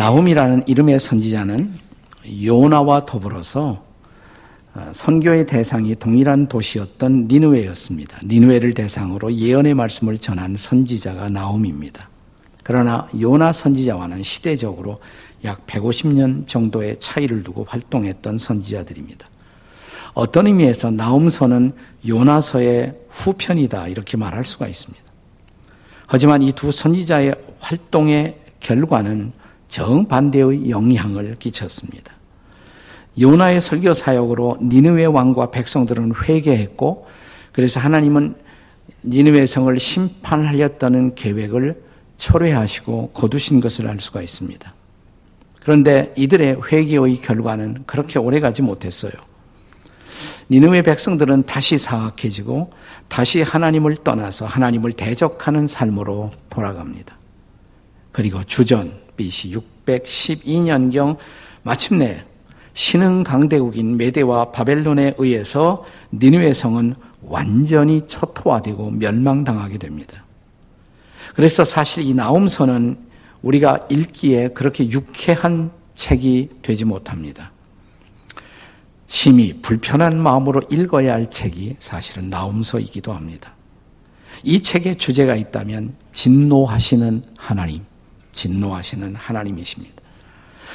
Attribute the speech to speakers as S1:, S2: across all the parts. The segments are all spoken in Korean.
S1: 나홈이라는 이름의 선지자는 요나와 더불어서 어, 선교의 대상이 동일한 도시였던 니누웨였습니다. 니누웨를 대상으로 예언의 말씀을 전한 선지자가 나홈입니다. 그러나 요나 선지자와는 시대적으로 약 150년 정도의 차이를 두고 활동했던 선지자들입니다. 어떤 의미에서 나홈서는 요나서의 후편이다 이렇게 말할 수가 있습니다. 하지만 이 두 선지자의 활동의 결과는 정반대의 영향을 끼쳤습니다. 요나의 설교 사역으로 니느웨 왕과 백성들은 회개했고 그래서 하나님은 니느웨 성을 심판하렸다는 계획을 철회하시고 거두신 것을 알 수가 있습니다. 그런데 이들의 회개의 결과는 그렇게 오래가지 못했어요. 니느웨 백성들은 다시 사악해지고 다시 하나님을 떠나서 하나님을 대적하는 삶으로 돌아갑니다. 그리고 주전 BC 612년경 마침내 신흥 강대국인 메대와 바벨론에 의해서 니느웨 성은 완전히 초토화되고 멸망당하게 됩니다. 그래서 사실 이 나움서는 우리가 읽기에 그렇게 유쾌한 책이 되지 못합니다. 심히 불편한 마음으로 읽어야 할 책이 사실은 나움서이기도 합니다. 이 책의 주제가 있다면 진노하시는 하나님, 진노하시는 하나님이십니다.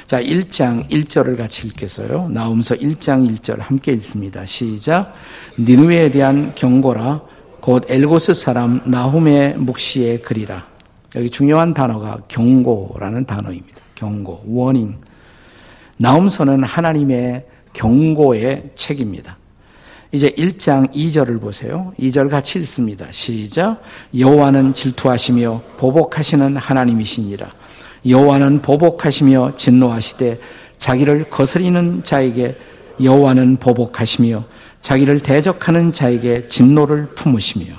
S1: 자, 1장 1절을 같이 읽겠어요. 나움서 1장 1절 함께 읽습니다. 시작. 니누에 대한 경고라 곧 엘고스 사람 나훔의 묵시의 글이라. 여기 중요한 단어가 경고라는 단어입니다. 경고, 워닝. 나움서는 하나님의 경고의 책입니다. 이제 1장 2절을 보세요. 2절 같이 읽습니다. 시작. 여호와는 질투하시며 보복하시는 하나님이시니라. 여호와는 보복하시며 진노하시되 자기를 거스리는 자에게 여호와는 보복하시며 자기를 대적하는 자에게 진노를 품으시며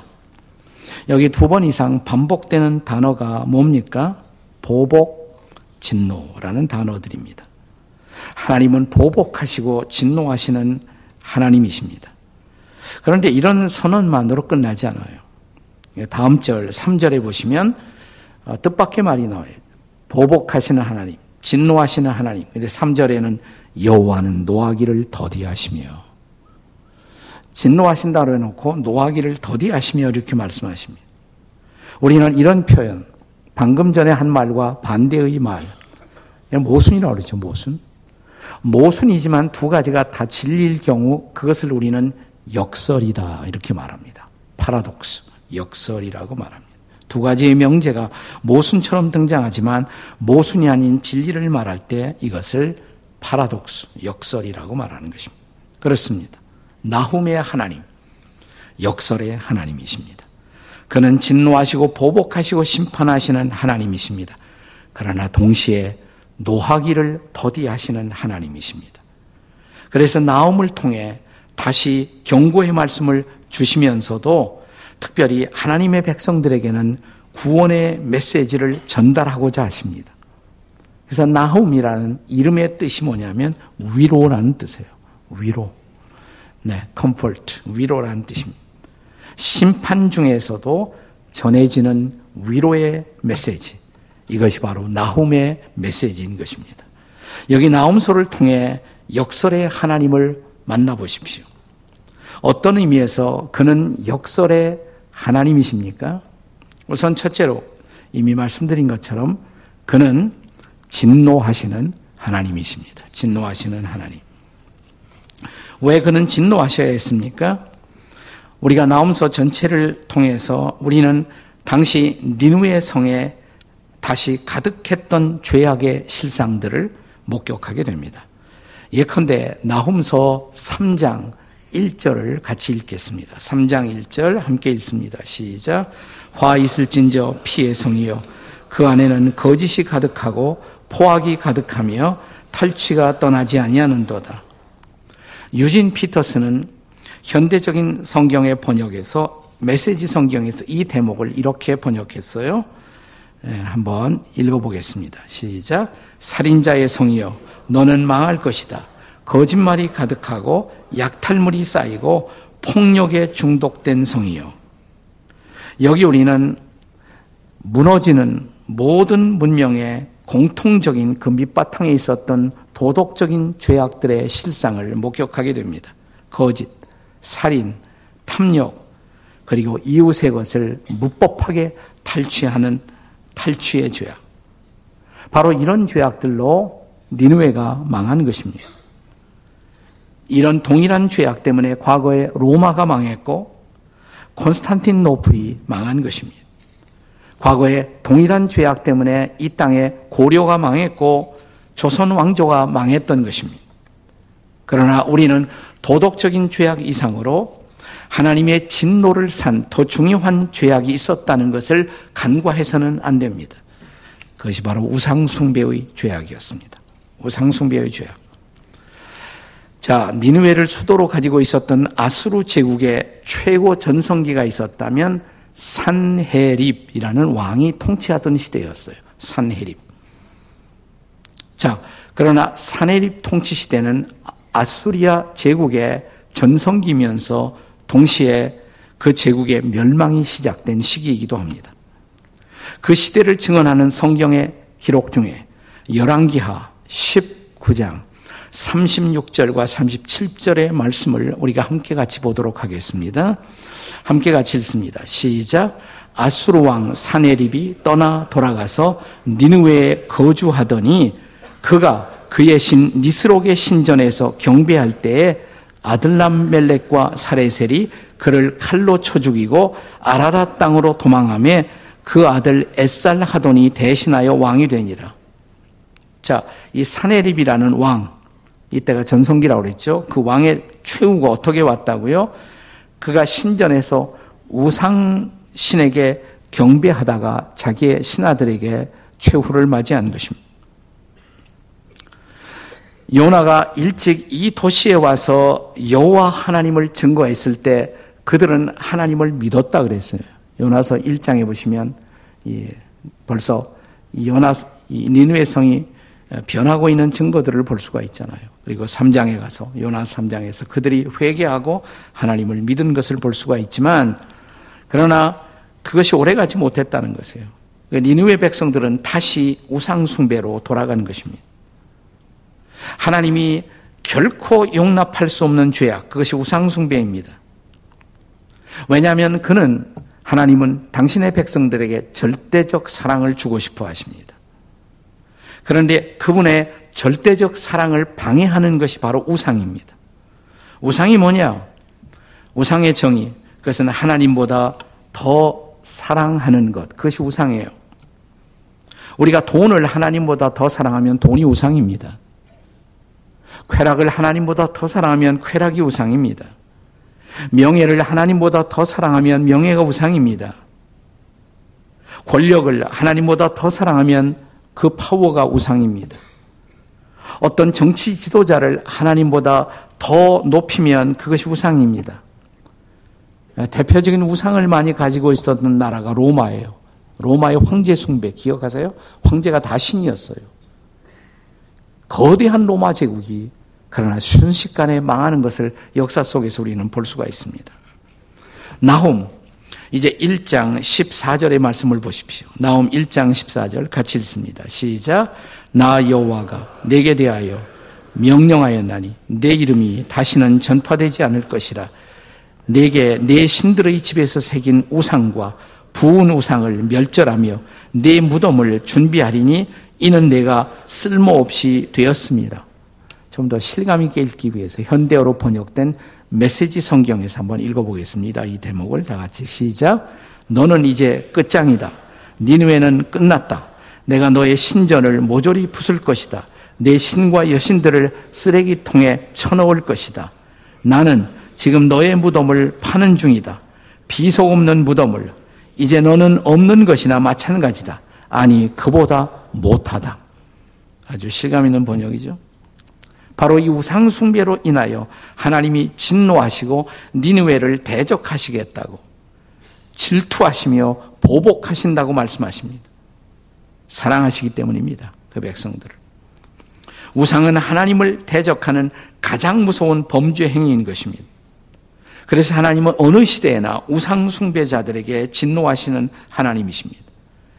S1: 여기 두 번 이상 반복되는 단어가 뭡니까? 보복, 진노라는 단어들입니다. 하나님은 보복하시고 진노하시는 하나님이십니다. 그런데 이런 선언만으로 끝나지 않아요. 다음 절 3절에 보시면 어, 뜻밖의 말이 나와요. 보복하시는 하나님, 진노하시는 하나님. 근데 3절에는 여호와는 노하기를 더디하시며 진노하신다고 해놓고 노하기를 더디하시며 이렇게 말씀하십니다. 우리는 이런 표현, 방금 전에 한 말과 반대의 말, 모순이라고 그러죠, 모순. 모순이지만 두 가지가 다 진리일 경우 그것을 우리는 역설이다 이렇게 말합니다. 파라독스, 역설이라고 말합니다. 두 가지의 명제가 모순처럼 등장하지만 모순이 아닌 진리를 말할 때 이것을 파라독스, 역설이라고 말하는 것입니다. 그렇습니다. 나훔의 하나님, 역설의 하나님이십니다. 그는 진노하시고 보복하시고 심판하시는 하나님이십니다. 그러나 동시에 노하기를 더디하시는 하나님이십니다. 그래서 나움을 통해 다시 경고의 말씀을 주시면서도 특별히 하나님의 백성들에게는 구원의 메시지를 전달하고자 하십니다. 그래서 나홈이라는 이름의 뜻이 뭐냐면 위로라는 뜻이에요. 위로. 네, comfort, 위로라는 뜻입니다. 심판 중에서도 전해지는 위로의 메시지. 이것이 바로 나홈의 메시지인 것입니다. 여기 나홈소를 통해 역설의 하나님을 만나보십시오. 어떤 의미에서 그는 역설의 하나님이십니까? 우선 첫째로 이미 말씀드린 것처럼 그는 진노하시는 하나님이십니다. 진노하시는 하나님. 왜 그는 진노하셔야 했습니까? 우리가 나움서 전체를 통해서 우리는 당시 니누의 성에 다시 가득했던 죄악의 실상들을 목격하게 됩니다. 예컨대 나홈서 3장 1절을 같이 읽겠습니다. 3장 1절 함께 읽습니다. 시작. 화 있을진저 피의 성이요 그 안에는 거짓이 가득하고 포악이 가득하며 탈취가 떠나지 아니하는도다. 유진 피터스는 현대적인 성경의 번역에서 메시지 성경에서 이 대목을 이렇게 번역했어요. 네, 한번 읽어보겠습니다. 시작. 살인자의 성이여, 너는 망할 것이다. 거짓말이 가득하고 약탈물이 쌓이고 폭력에 중독된 성이요. 여기 우리는 무너지는 모든 문명의 공통적인 그 밑바탕에 있었던 도덕적인 죄악들의 실상을 목격하게 됩니다. 거짓, 살인, 탐욕, 그리고 이웃의 것을 무법하게 탈취하는 탈취의 죄악. 바로 이런 죄악들로 니누웨가 망한 것입니다. 이런 동일한 죄악 때문에 과거에 로마가 망했고 콘스탄틴노플이 망한 것입니다. 과거에 동일한 죄악 때문에 이 땅에 고려가 망했고 조선 왕조가 망했던 것입니다. 그러나 우리는 도덕적인 죄악 이상으로 하나님의 진노를 산 더 중요한 죄악이 있었다는 것을 간과해서는 안 됩니다. 그것이 바로 우상숭배의 죄악이었습니다. 우상숭배의 죄악. 자, 니누웨를 수도로 가지고 있었던 아수르 제국의 최고 전성기가 있었다면 산헤립이라는 왕이 통치하던 시대였어요. 산헤립. 자, 그러나 산헤립 통치 시대는 아수리아 제국의 전성기면서 동시에 그 제국의 멸망이 시작된 시기이기도 합니다. 그 시대를 증언하는 성경의 기록 중에 열왕기하 19장 36절과 37절의 말씀을 우리가 함께 같이 보도록 하겠습니다. 함께 같이 읽습니다. 시작. 아수르 왕 사네립이 떠나 돌아가서 니느웨에 거주하더니 그가 그의 신 니스록의 신전에서 경배할 때에 아들람 멜렉과 사레셀이 그를 칼로 쳐 죽이고 아라라 땅으로 도망함에 그 아들 에살 하돈이 대신하여 왕이 되니라. 자, 이 사네립이라는 왕, 이때가 전성기라고 그랬죠. 그 왕의 최후가 어떻게 왔다고요? 그가 신전에서 우상 신에게 경배하다가 자기의 신하들에게 최후를 맞이한 것입니다. 요나가 일찍 이 도시에 와서 여호와 하나님을 증거했을 때 그들은 하나님을 믿었다 그랬어요. 요나서 1장에 보시면 벌써 요나 니누의 성이 변하고 있는 증거들을 볼 수가 있잖아요. 그리고 3장에 가서 요나 3장에서 그들이 회개하고 하나님을 믿은 것을 볼 수가 있지만 그러나 그것이 오래가지 못했다는 것이에요. 그러니까 니누의 백성들은 다시 우상 숭배로 돌아가는 것입니다. 하나님이 결코 용납할 수 없는 죄악, 그것이 우상숭배입니다. 왜냐하면 그는 하나님은 당신의 백성들에게 절대적 사랑을 주고 싶어 하십니다. 그런데 그분의 절대적 사랑을 방해하는 것이 바로 우상입니다. 우상이 뭐냐? 우상의 정의. 그것은 하나님보다 더 사랑하는 것. 그것이 우상이에요. 우리가 돈을 하나님보다 더 사랑하면 돈이 우상입니다. 쾌락을 하나님보다 더 사랑하면 쾌락이 우상입니다. 명예를 하나님보다 더 사랑하면 명예가 우상입니다. 권력을 하나님보다 더 사랑하면 그 파워가 우상입니다. 어떤 정치 지도자를 하나님보다 더 높이면 그것이 우상입니다. 대표적인 우상을 많이 가지고 있었던 나라가 로마예요. 로마의 황제 숭배 기억하세요? 황제가 다 신이었어요. 거대한 로마 제국이 그러나 순식간에 망하는 것을 역사 속에서 우리는 볼 수가 있습니다. 나홈 이제 1장 14절의 말씀을 보십시오. 나홈 1장 14절 같이 읽습니다. 시작. 나 여호와가 내게 대하여 명령하였나니 내 이름이 다시는 전파되지 않을 것이라. 내게 내 신들의 집에서 새긴 우상과 부은 우상을 멸절하며 내 무덤을 준비하리니 이는 내가 쓸모없이 되었습니다. 좀 더 실감 있게 읽기 위해서 현대어로 번역된 메시지 성경에서 한번 읽어보겠습니다. 이 대목을 다 같이 시작. 너는 이제 끝장이다. 니누에는 끝났다. 내가 너의 신전을 모조리 부술 것이다. 내 신과 여신들을 쓰레기통에 쳐넣을 것이다. 나는 지금 너의 무덤을 파는 중이다. 비속 없는 무덤을 이제 너는 없는 것이나 마찬가지다. 아니 그보다 못하다. 아주 실감 있는 번역이죠. 바로 이 우상 숭배로 인하여 하나님이 진노하시고 니느웨를 대적하시겠다고 질투하시며 보복하신다고 말씀하십니다. 사랑하시기 때문입니다. 그 백성들을. 우상은 하나님을 대적하는 가장 무서운 범죄 행위인 것입니다. 그래서 하나님은 어느 시대에나 우상 숭배자들에게 진노하시는 하나님이십니다.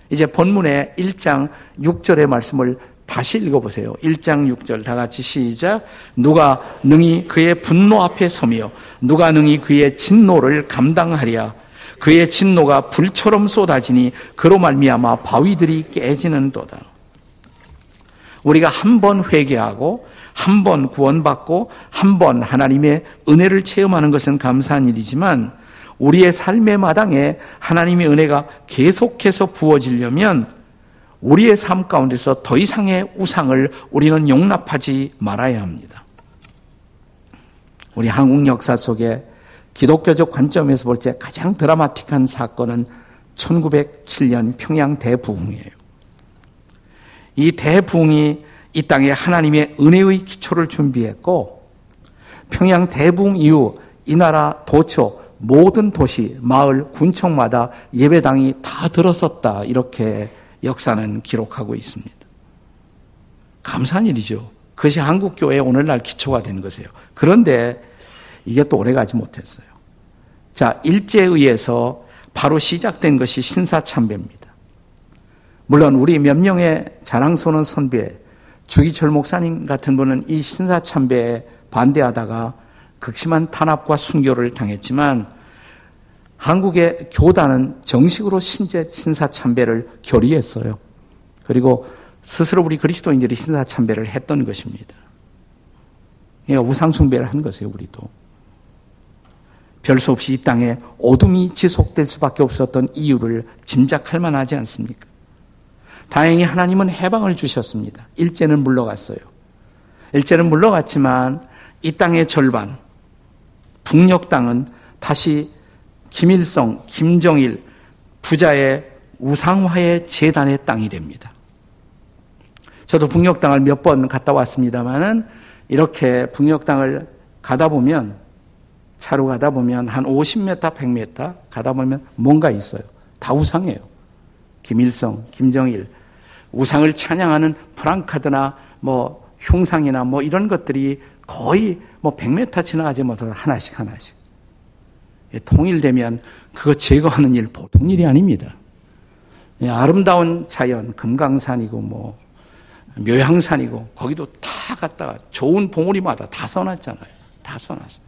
S1: 이제 본문의 1장 6절의 말씀을 다시 읽어보세요. 1장 6절 다 같이 시작. 누가 능히 그의 분노 앞에 서며 누가 능히 그의 진노를 감당하랴. 그의 진노가 불처럼 쏟아지니 그로 말미암아 바위들이 깨지는도다. 우리가 한 번 회개하고 한 번 구원받고 한 번 하나님의 은혜를 체험하는 것은 감사한 일이지만 우리의 삶의 마당에 하나님의 은혜가 계속해서 부어지려면 우리의 삶 가운데서 더 이상의 우상을 우리는 용납하지 말아야 합니다. 우리 한국 역사 속에 기독교적 관점에서 볼 때 가장 드라마틱한 사건은 1907년 평양 대부흥이에요. 이 대부흥이 이 땅에 하나님의 은혜의 기초를 준비했고 평양 대부흥 이후 이 나라 도처 모든 도시, 마을, 군청마다 예배당이 다 들어섰다. 이렇게 역사는 기록하고 있습니다. 감사한 일이죠. 그것이 한국교회의 오늘날 기초가 된 것이에요. 그런데 이게 또 오래 가지 못했어요. 자, 일제에 의해서 바로 시작된 것이 신사참배입니다. 물론 우리 몇 명의 자랑스러운 선배, 주기철 목사님 같은 분은 이 신사참배에 반대하다가 극심한 탄압과 순교를 당했지만 한국의 교단은 정식으로 신제 신사 참배를 결의했어요. 그리고 스스로 우리 그리스도인들이 신사 참배를 했던 것입니다. 그러니까 우상 숭배를 한 것이에요, 우리도. 별 수 없이 이 땅에 어둠이 지속될 수밖에 없었던 이유를 짐작할 만하지 않습니까? 다행히 하나님은 해방을 주셨습니다. 일제는 물러갔어요. 일제는 물러갔지만 이 땅의 절반, 북녘 땅은 다시 김일성, 김정일 부자의 우상화의 재단의 땅이 됩니다. 저도 북녘 땅을 몇 번 갔다 왔습니다만은 이렇게 북녘 땅을 가다 보면 차로 가다 보면 한 50m, 100m 가다 보면 뭔가 있어요. 다 우상이에요. 김일성, 김정일, 우상을 찬양하는 프랑카드나 뭐 흉상이나 뭐 이런 것들이 거의 뭐 100m 지나가지 못해서 하나씩 하나씩. 예, 통일되면 그거 제거하는 일 보통 일이 아닙니다. 예, 아름다운 자연, 금강산이고 뭐 묘향산이고 거기도 다 갔다가 좋은 봉우리마다 다 써놨잖아요. 다 써놨어요.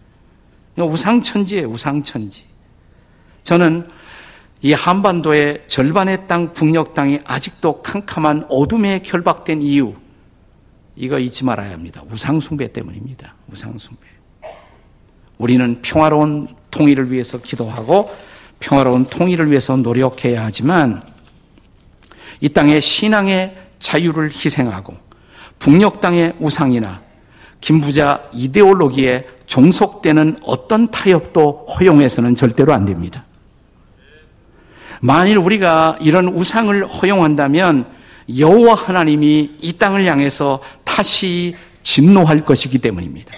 S1: 우상천지예요, 우상천지. 저는 이 한반도의 절반의 땅, 북녘 땅이 아직도 캄캄한 어둠에 결박된 이유, 이거 잊지 말아야 합니다. 우상숭배 때문입니다. 우상숭배. 우리는 평화로운 통일을 위해서 기도하고 평화로운 통일을 위해서 노력해야 하지만 이 땅의 신앙의 자유를 희생하고 북녘 땅의 우상이나 김부자 이데올로기에 종속되는 어떤 타협도 허용해서는 절대로 안 됩니다. 만일 우리가 이런 우상을 허용한다면 여호와 하나님이 이 땅을 향해서 다시 진노할 것이기 때문입니다.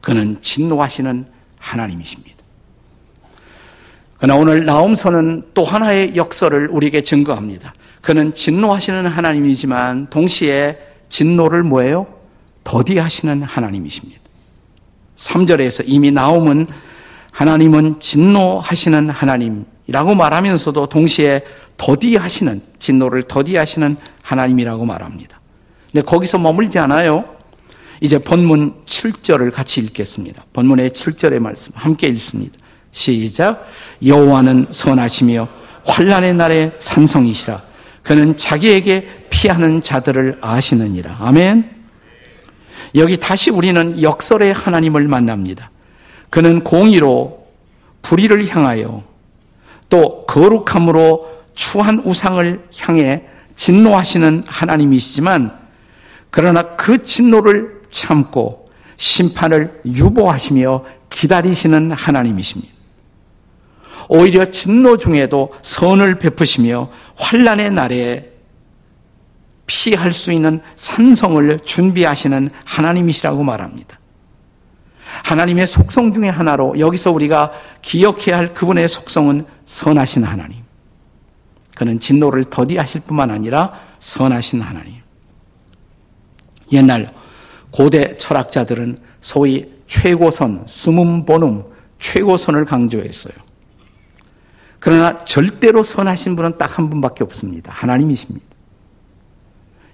S1: 그는 진노하시는 하나님이십니다. 그러나 오늘 나움서는 또 하나의 역설을 우리에게 증거합니다. 그는 진노하시는 하나님이지만 동시에 진노를 뭐예요? 더디하시는 하나님이십니다. 3절에서 이미 나옴은 하나님은 진노하시는 하나님이라고 말하면서도 동시에 더디하시는 진노를 더디하시는 하나님이라고 말합니다. 근데 거기서 머물지 않아요. 이제 본문 7절을 같이 읽겠습니다. 본문의 7절의 말씀 함께 읽습니다. 시작. 여호와는 선하시며 환란의 날에 산성이시라. 그는 자기에게 피하는 자들을 아시느니라. 아멘. 여기 다시 우리는 역설의 하나님을 만납니다. 그는 공의로 불의를 향하여 또 거룩함으로 추한 우상을 향해 진노하시는 하나님이시지만 그러나 그 진노를 참고 심판을 유보하시며 기다리시는 하나님이십니다. 오히려 진노 중에도 선을 베푸시며 환란의 날에 피할 수 있는 산성을 준비하시는 하나님이시라고 말합니다. 하나님의 속성 중의 하나로 여기서 우리가 기억해야 할 그분의 속성은 선하신 하나님. 그는 진노를 더디하실 뿐만 아니라 선하신 하나님. 옛날 고대 철학자들은 소위 최고선, 수문 본음, 최고선을 강조했어요. 그러나 절대로 선하신 분은 딱 한 분밖에 없습니다. 하나님이십니다.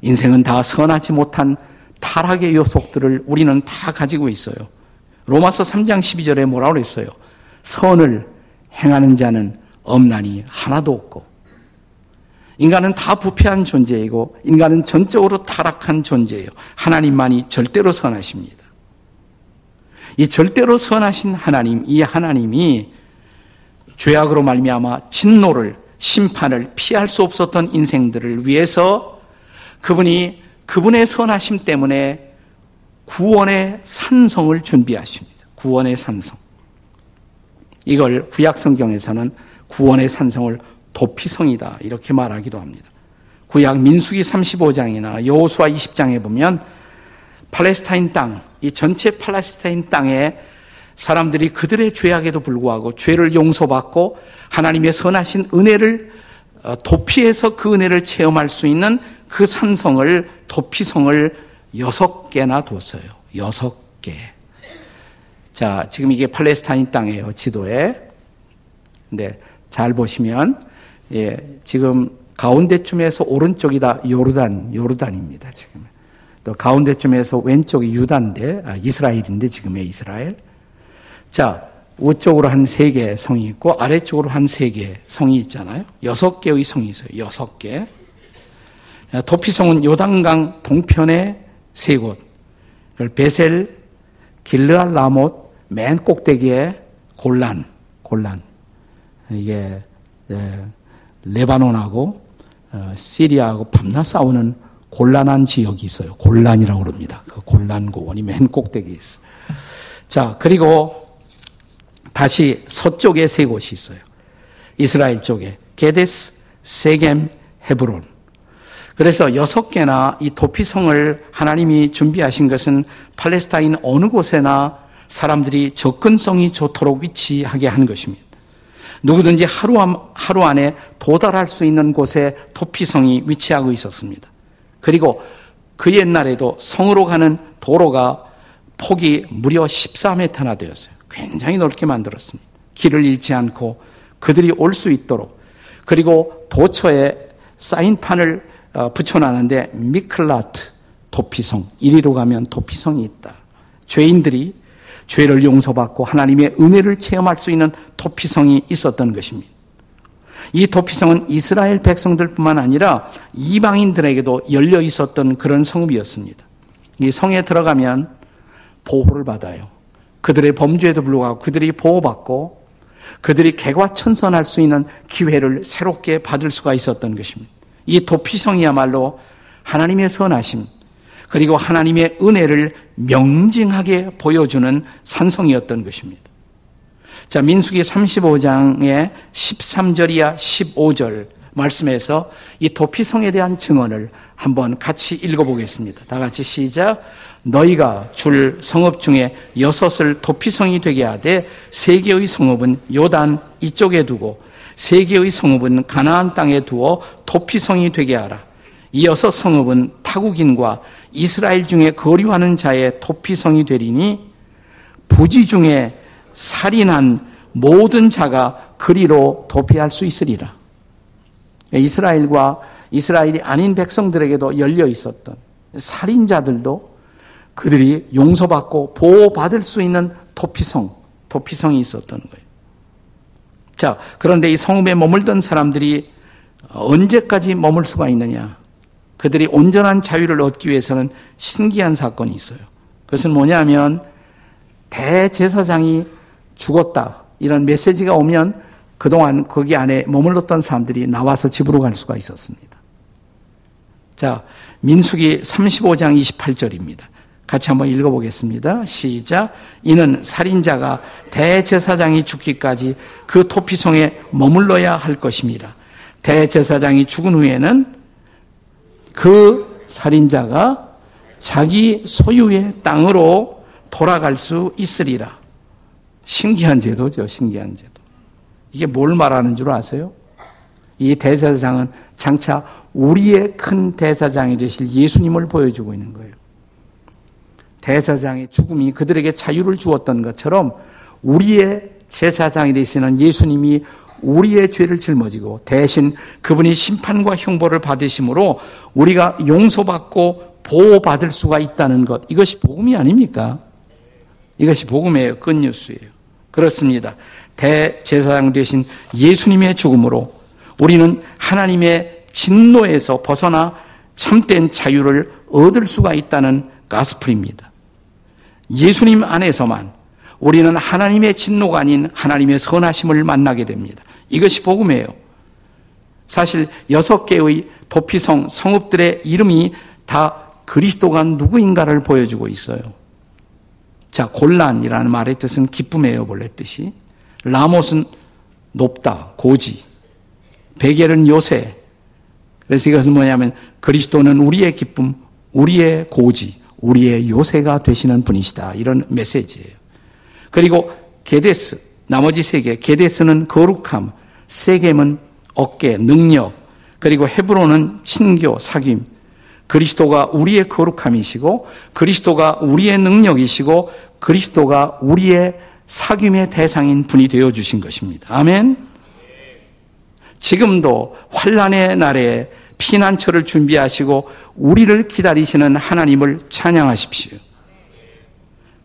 S1: 인생은 다 선하지 못한 타락의 요속들을 우리는 다 가지고 있어요. 로마서 3장 12절에 뭐라고 그랬어요? 선을 행하는 자는 없나니 하나도 없고 인간은 다 부패한 존재이고 인간은 전적으로 타락한 존재예요. 하나님만이 절대로 선하십니다. 이 절대로 선하신 하나님, 이 하나님이 죄악으로 말미암아 진노를 심판을 피할 수 없었던 인생들을 위해서 그분이 그분의 선하심 때문에 구원의 산성을 준비하십니다. 구원의 산성. 이걸 구약 성경에서는 구원의 산성을 도피성이다 이렇게 말하기도 합니다. 구약 민수기 35장이나 여호수아 20장에 보면 팔레스타인 땅, 이 전체 팔레스타인 땅에 사람들이 그들의 죄악에도 불구하고 죄를 용서받고 하나님의 선하신 은혜를 어, 도피해서 그 은혜를 체험할 수 있는 그 산성을 도피성을 여섯 개나 뒀어요. 여섯 개. 자, 지금 이게 팔레스타인 땅이에요. 지도에. 근데 잘 보시면 예, 지금 가운데쯤에서 오른쪽이다 요르단, 요르단입니다. 지금. 또 가운데쯤에서 왼쪽이 유다인데, 아, 이스라엘인데 지금의 이스라엘. 자, 우쪽으로 한 세개 성이 있고 아래쪽으로 한 세개 성이 있잖아요. 여섯 개의 성이 있어요. 여섯 개. 도피성은 요단강 동편의 세 곳. 베셀, 길르알 라못, 맨 꼭대기에 골란, 골란. 이게 레바논하고 어, 시리아하고 밤낮 싸우는 곤란한 지역이 있어요. 곤란이라고 그럽니다. 그 곤란 고원이 맨 꼭대기에 있어요. 자, 그리고 다시 서쪽에 세 곳이 있어요. 이스라엘 쪽에 게데스, 세겜, 헤브론. 그래서 여섯 개나 이 도피성을 하나님이 준비하신 것은 팔레스타인 어느 곳에나 사람들이 접근성이 좋도록 위치하게 한 것입니다. 누구든지 하루, 하루 안에 도달할 수 있는 곳에 도피성이 위치하고 있었습니다. 그리고 그 옛날에도 성으로 가는 도로가 폭이 무려 14m나 되었어요. 굉장히 넓게 만들었습니다. 길을 잃지 않고 그들이 올 수 있도록 그리고 도처에 사인판을 어, 붙여놨는데 미클라트 도피성 이리로 가면 도피성이 있다. 죄인들이 죄를 용서받고 하나님의 은혜를 체험할 수 있는 도피성이 있었던 것입니다. 이 도피성은 이스라엘 백성들뿐만 아니라 이방인들에게도 열려 있었던 그런 성읍이었습니다. 이 성에 들어가면 보호를 받아요. 그들의 범죄에도 불구하고 그들이 보호받고 그들이 개과천선할 수 있는 기회를 새롭게 받을 수가 있었던 것입니다. 이 도피성이야말로 하나님의 선하심, 그리고 하나님의 은혜를 명징하게 보여주는 산성이었던 것입니다. 자, 민수기 35장의 13절이야 15절 말씀에서 이 도피성에 대한 증언을 한번 같이 읽어보겠습니다. 다 같이 시작. 너희가 줄 성읍 중에 여섯을 도피성이 되게 하되 세 개의 성읍은 요단 이쪽에 두고 세 개의 성읍은 가나안 땅에 두어 도피성이 되게 하라. 이 여섯 성읍은 타국인과 이스라엘 중에 거류하는 자의 도피성이 되리니 부지 중에 살인한 모든 자가 그리로 도피할 수 있으리라. 이스라엘과 이스라엘이 아닌 백성들에게도 열려 있었던 살인자들도 그들이 용서받고 보호받을 수 있는 도피성, 도피성이 있었던 거예요. 자, 그런데 이 성읍에 머물던 사람들이 언제까지 머물 수가 있느냐? 그들이 온전한 자유를 얻기 위해서는 신기한 사건이 있어요. 그것은 뭐냐면 대제사장이 죽었다. 이런 메시지가 오면 그동안 거기 안에 머물렀던 사람들이 나와서 집으로 갈 수가 있었습니다. 자, 민숙이 35장 28절입니다. 같이 한번 읽어보겠습니다. 시작. 이는 살인자가 대제사장이 죽기까지 그 토피성에 머물러야 할 것입니다. 대제사장이 죽은 후에는 그 살인자가 자기 소유의 땅으로 돌아갈 수 있으리라. 신기한 제도죠, 신기한 제도. 이게 뭘 말하는 줄 아세요? 이 대사장은 장차 우리의 큰 대사장이 되실 예수님을 보여주고 있는 거예요. 대사장의 죽음이 그들에게 자유를 주었던 것처럼 우리의 제사장이 되시는 예수님이 우리의 죄를 짊어지고 대신 그분이 심판과 형벌을 받으심으로 우리가 용서받고 보호받을 수가 있다는 것. 이것이 복음이 아닙니까? 이것이 복음이에요. 끝뉴스예요. 그렇습니다. 대제사장 되신 예수님의 죽음으로 우리는 하나님의 진노에서 벗어나 참된 자유를 얻을 수가 있다는 가스플입니다. 예수님 안에서만 우리는 하나님의 진노가 아닌 하나님의 선하심을 만나게 됩니다. 이것이 복음이에요. 사실 여섯 개의 도피성 성읍들의 이름이 다 그리스도가 누구인가를 보여주고 있어요. 자, 곤란이라는 말의 뜻은 기쁨이에요, 본래 뜻이. 라못은 높다, 고지. 베겔은 요새. 그래서 이것은 뭐냐면 그리스도는 우리의 기쁨, 우리의 고지, 우리의 요새가 되시는 분이시다. 이런 메시지예요. 그리고 게데스, 나머지 세 개. 게데스는 거룩함, 세겜은 어깨, 능력, 그리고 헤브론은 신교, 사귐. 그리스도가 우리의 거룩함이시고, 그리스도가 우리의 능력이시고, 그리스도가 우리의 사귐의 대상인 분이 되어 주신 것입니다. 아멘. 지금도 환란의 날에 피난처를 준비하시고 우리를 기다리시는 하나님을 찬양하십시오.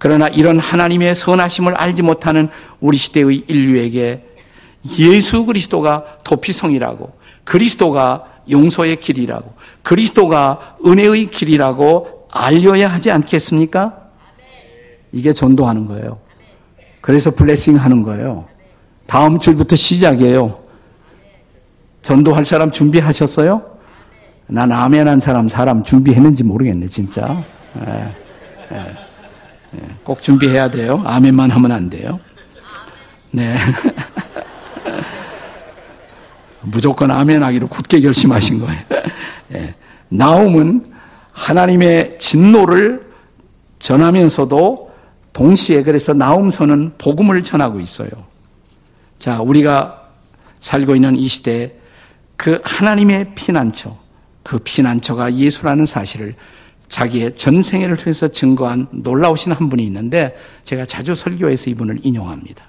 S1: 그러나 이런 하나님의 선하심을 알지 못하는 우리 시대의 인류에게 예수 그리스도가 도피성이라고 그리스도가 용서의 길이라고 그리스도가 은혜의 길이라고 알려야 하지 않겠습니까? 이게 전도하는 거예요. 그래서 블레싱 하는 거예요. 다음 주부터 시작이에요. 전도할 사람 준비하셨어요? 난 아멘한 사람 사람 준비했는지 모르겠네 진짜. 예, 예, 예. 꼭 준비해야 돼요. 아멘만 하면 안 돼요. 네. 무조건 아멘하기로 굳게 결심하신 거예요. 예. 나움은 하나님의 진노를 전하면서도 동시에 그래서 나움서는 복음을 전하고 있어요. 자, 우리가 살고 있는 이 시대에 그 하나님의 피난처, 그 피난처가 예수라는 사실을 자기의 전생애를 통해서 증거한 놀라우신 한 분이 있는데 제가 자주 설교에서 이분을 인용합니다.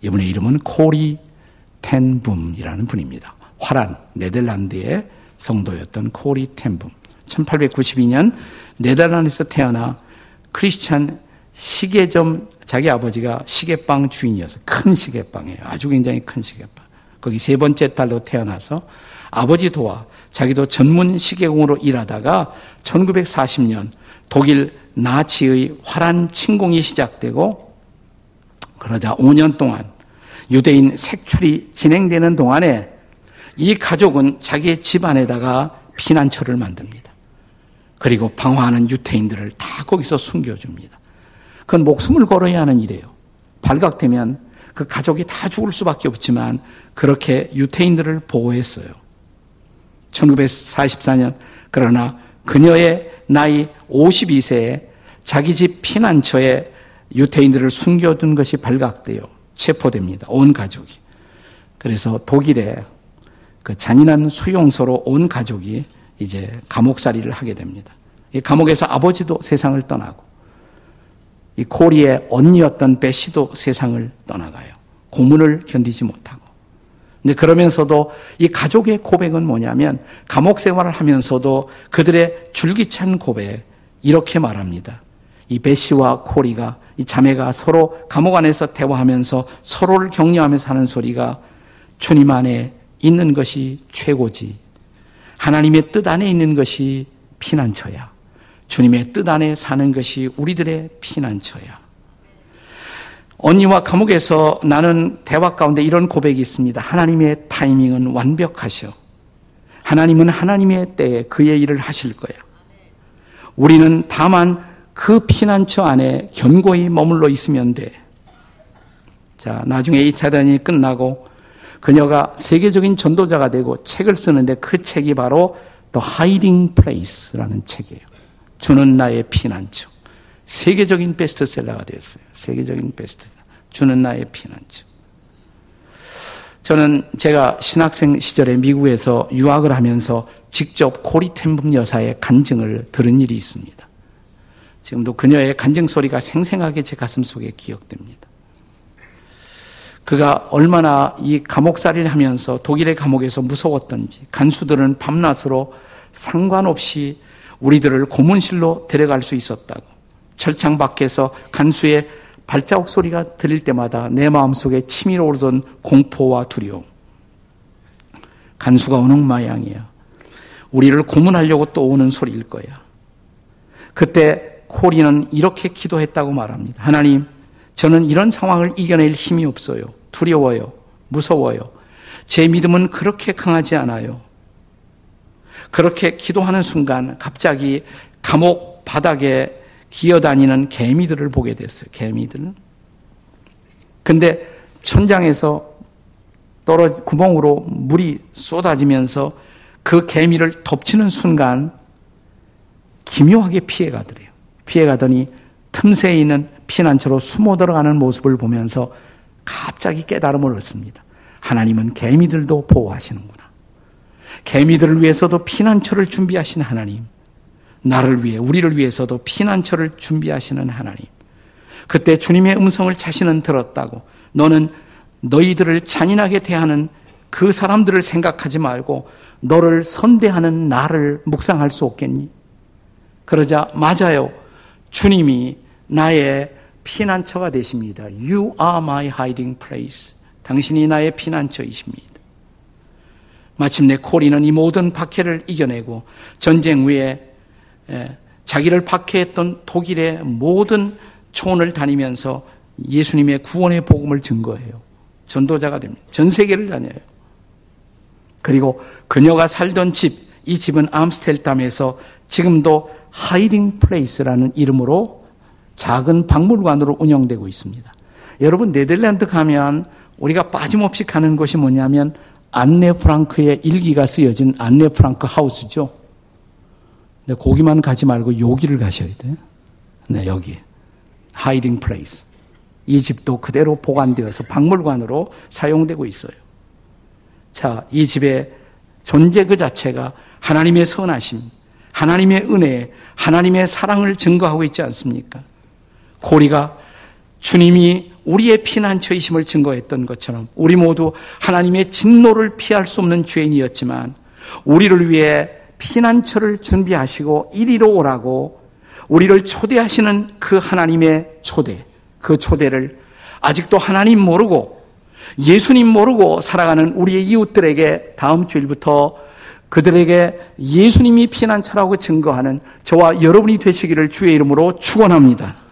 S1: 이분의 이름은 코리 텐붐이라는 분입니다. 화란 네덜란드의 성도였던 코리 텐붐. 1892년 네덜란드에서 태어나 크리스찬 시계점 자기 아버지가 시계빵 주인이어서 큰 시계빵이에요. 아주 굉장히 큰 시계빵. 거기 세 번째 딸로 태어나서 아버지 도와 자기도 전문 시계공으로 일하다가 1940년 독일 나치의 화란 침공이 시작되고 그러자 5년 동안 유대인 색출이 진행되는 동안에 이 가족은 자기의 집 안에다가 피난처를 만듭니다. 그리고 방황하는 유태인들을 다 거기서 숨겨줍니다. 그건 목숨을 걸어야 하는 일이에요. 발각되면 그 가족이 다 죽을 수밖에 없지만 그렇게 유태인들을 보호했어요. 1944년 그러나 그녀의 나이 52세에 자기 집 피난처에 유태인들을 숨겨둔 것이 발각되어 체포됩니다. 온 가족이. 그래서 독일에 그 잔인한 수용소로 온 가족이 이제 감옥살이를 하게 됩니다. 이 감옥에서 아버지도 세상을 떠나고 이 코리의 언니였던 베시도 세상을 떠나가요. 고문을 견디지 못하고. 근데 그러면서도 이 가족의 고백은 뭐냐면 감옥 생활을 하면서도 그들의 줄기찬 고백 이렇게 말합니다. 이 베시와 코리가 이 자매가 서로 감옥 안에서 대화하면서 서로를 격려하면서 하는 소리가 주님 안에 있는 것이 최고지. 하나님의 뜻 안에 있는 것이 피난처야. 주님의 뜻 안에 사는 것이 우리들의 피난처야. 언니와 감옥에서 나는 대화 가운데 이런 고백이 있습니다. 하나님의 타이밍은 완벽하셔. 하나님은 하나님의 때에 그의 일을 하실 거야. 우리는 다만 그 피난처 안에 견고히 머물러 있으면 돼. 자, 나중에 이 차단이 끝나고 그녀가 세계적인 전도자가 되고 책을 쓰는데 그 책이 바로 The Hiding Place라는 책이에요. 주는 나의 피난처. 세계적인 베스트셀러가 되었어요. 세계적인 베스트. 주는 나의 피난처. 저는 제가 신학생 시절에 미국에서 유학을 하면서 직접 코리템분 여사의 간증을 들은 일이 있습니다. 지금도 그녀의 간증 소리가 생생하게 제 가슴 속에 기억됩니다. 그가 얼마나 이 감옥살이를 하면서 독일의 감옥에서 무서웠던지 간수들은 밤낮으로 상관없이 우리들을 고문실로 데려갈 수 있었다고. 철창 밖에서 간수의 발자국 소리가 들릴 때마다 내 마음속에 치밀어 오르던 공포와 두려움. 간수가 오는 모양이야. 우리를 고문하려고 또 오는 소리일 거야. 그때 코리는 이렇게 기도했다고 말합니다. 하나님, 저는 이런 상황을 이겨낼 힘이 없어요. 두려워요. 무서워요. 제 믿음은 그렇게 강하지 않아요. 그렇게 기도하는 순간 갑자기 감옥 바닥에 기어다니는 개미들을 보게 됐어요. 개미들은. 근데 천장에서 떨어 구멍으로 물이 쏟아지면서 그 개미를 덮치는 순간 기묘하게 피해가더래요. 피해가더니 틈새에 있는 피난처로 숨어 들어가는 모습을 보면서 갑자기 깨달음을 얻습니다. 하나님은 개미들도 보호하시는구나. 개미들을 위해서도 피난처를 준비하신 하나님. 나를 위해, 우리를 위해서도 피난처를 준비하시는 하나님. 그때 주님의 음성을 자신은 들었다고. 너는 너희들을 잔인하게 대하는 그 사람들을 생각하지 말고 너를 선대하는 나를 묵상할 수 없겠니? 그러자 맞아요. 주님이 나의 피난처가 되십니다. You are my hiding place. 당신이 나의 피난처이십니다. 마침내 코리는 이 모든 박해를 이겨내고 전쟁 후에 자기를 박해했던 독일의 모든 촌을 다니면서 예수님의 구원의 복음을 증거해요. 전도자가 됩니다. 전 세계를 다녀요. 그리고 그녀가 살던 집, 이 집은 암스텔담에서 지금도 Hiding Place라는 이름으로 작은 박물관으로 운영되고 있습니다. 여러분 네덜란드 가면 우리가 빠짐없이 가는 곳이 뭐냐면 안네 프랑크의 일기가 쓰여진 안네 프랑크 하우스죠. 근데 거기만 가지 말고 여기를 가셔야 돼요. 네, 여기. Hiding Place. 이 집도 그대로 보관되어서 박물관으로 사용되고 있어요. 자, 이 집의 존재 그 자체가 하나님의 선하심, 하나님의 은혜, 하나님의 사랑을 증거하고 있지 않습니까? 고리가 주님이 우리의 피난처이심을 증거했던 것처럼 우리 모두 하나님의 진노를 피할 수 없는 죄인이었지만 우리를 위해 피난처를 준비하시고 이리로 오라고 우리를 초대하시는 그 하나님의 초대, 그 초대를 아직도 하나님 모르고 예수님 모르고 살아가는 우리의 이웃들에게 다음 주일부터 그들에게 예수님이 피난처라고 증거하는 저와 여러분이 되시기를 주의 이름으로 축원합니다.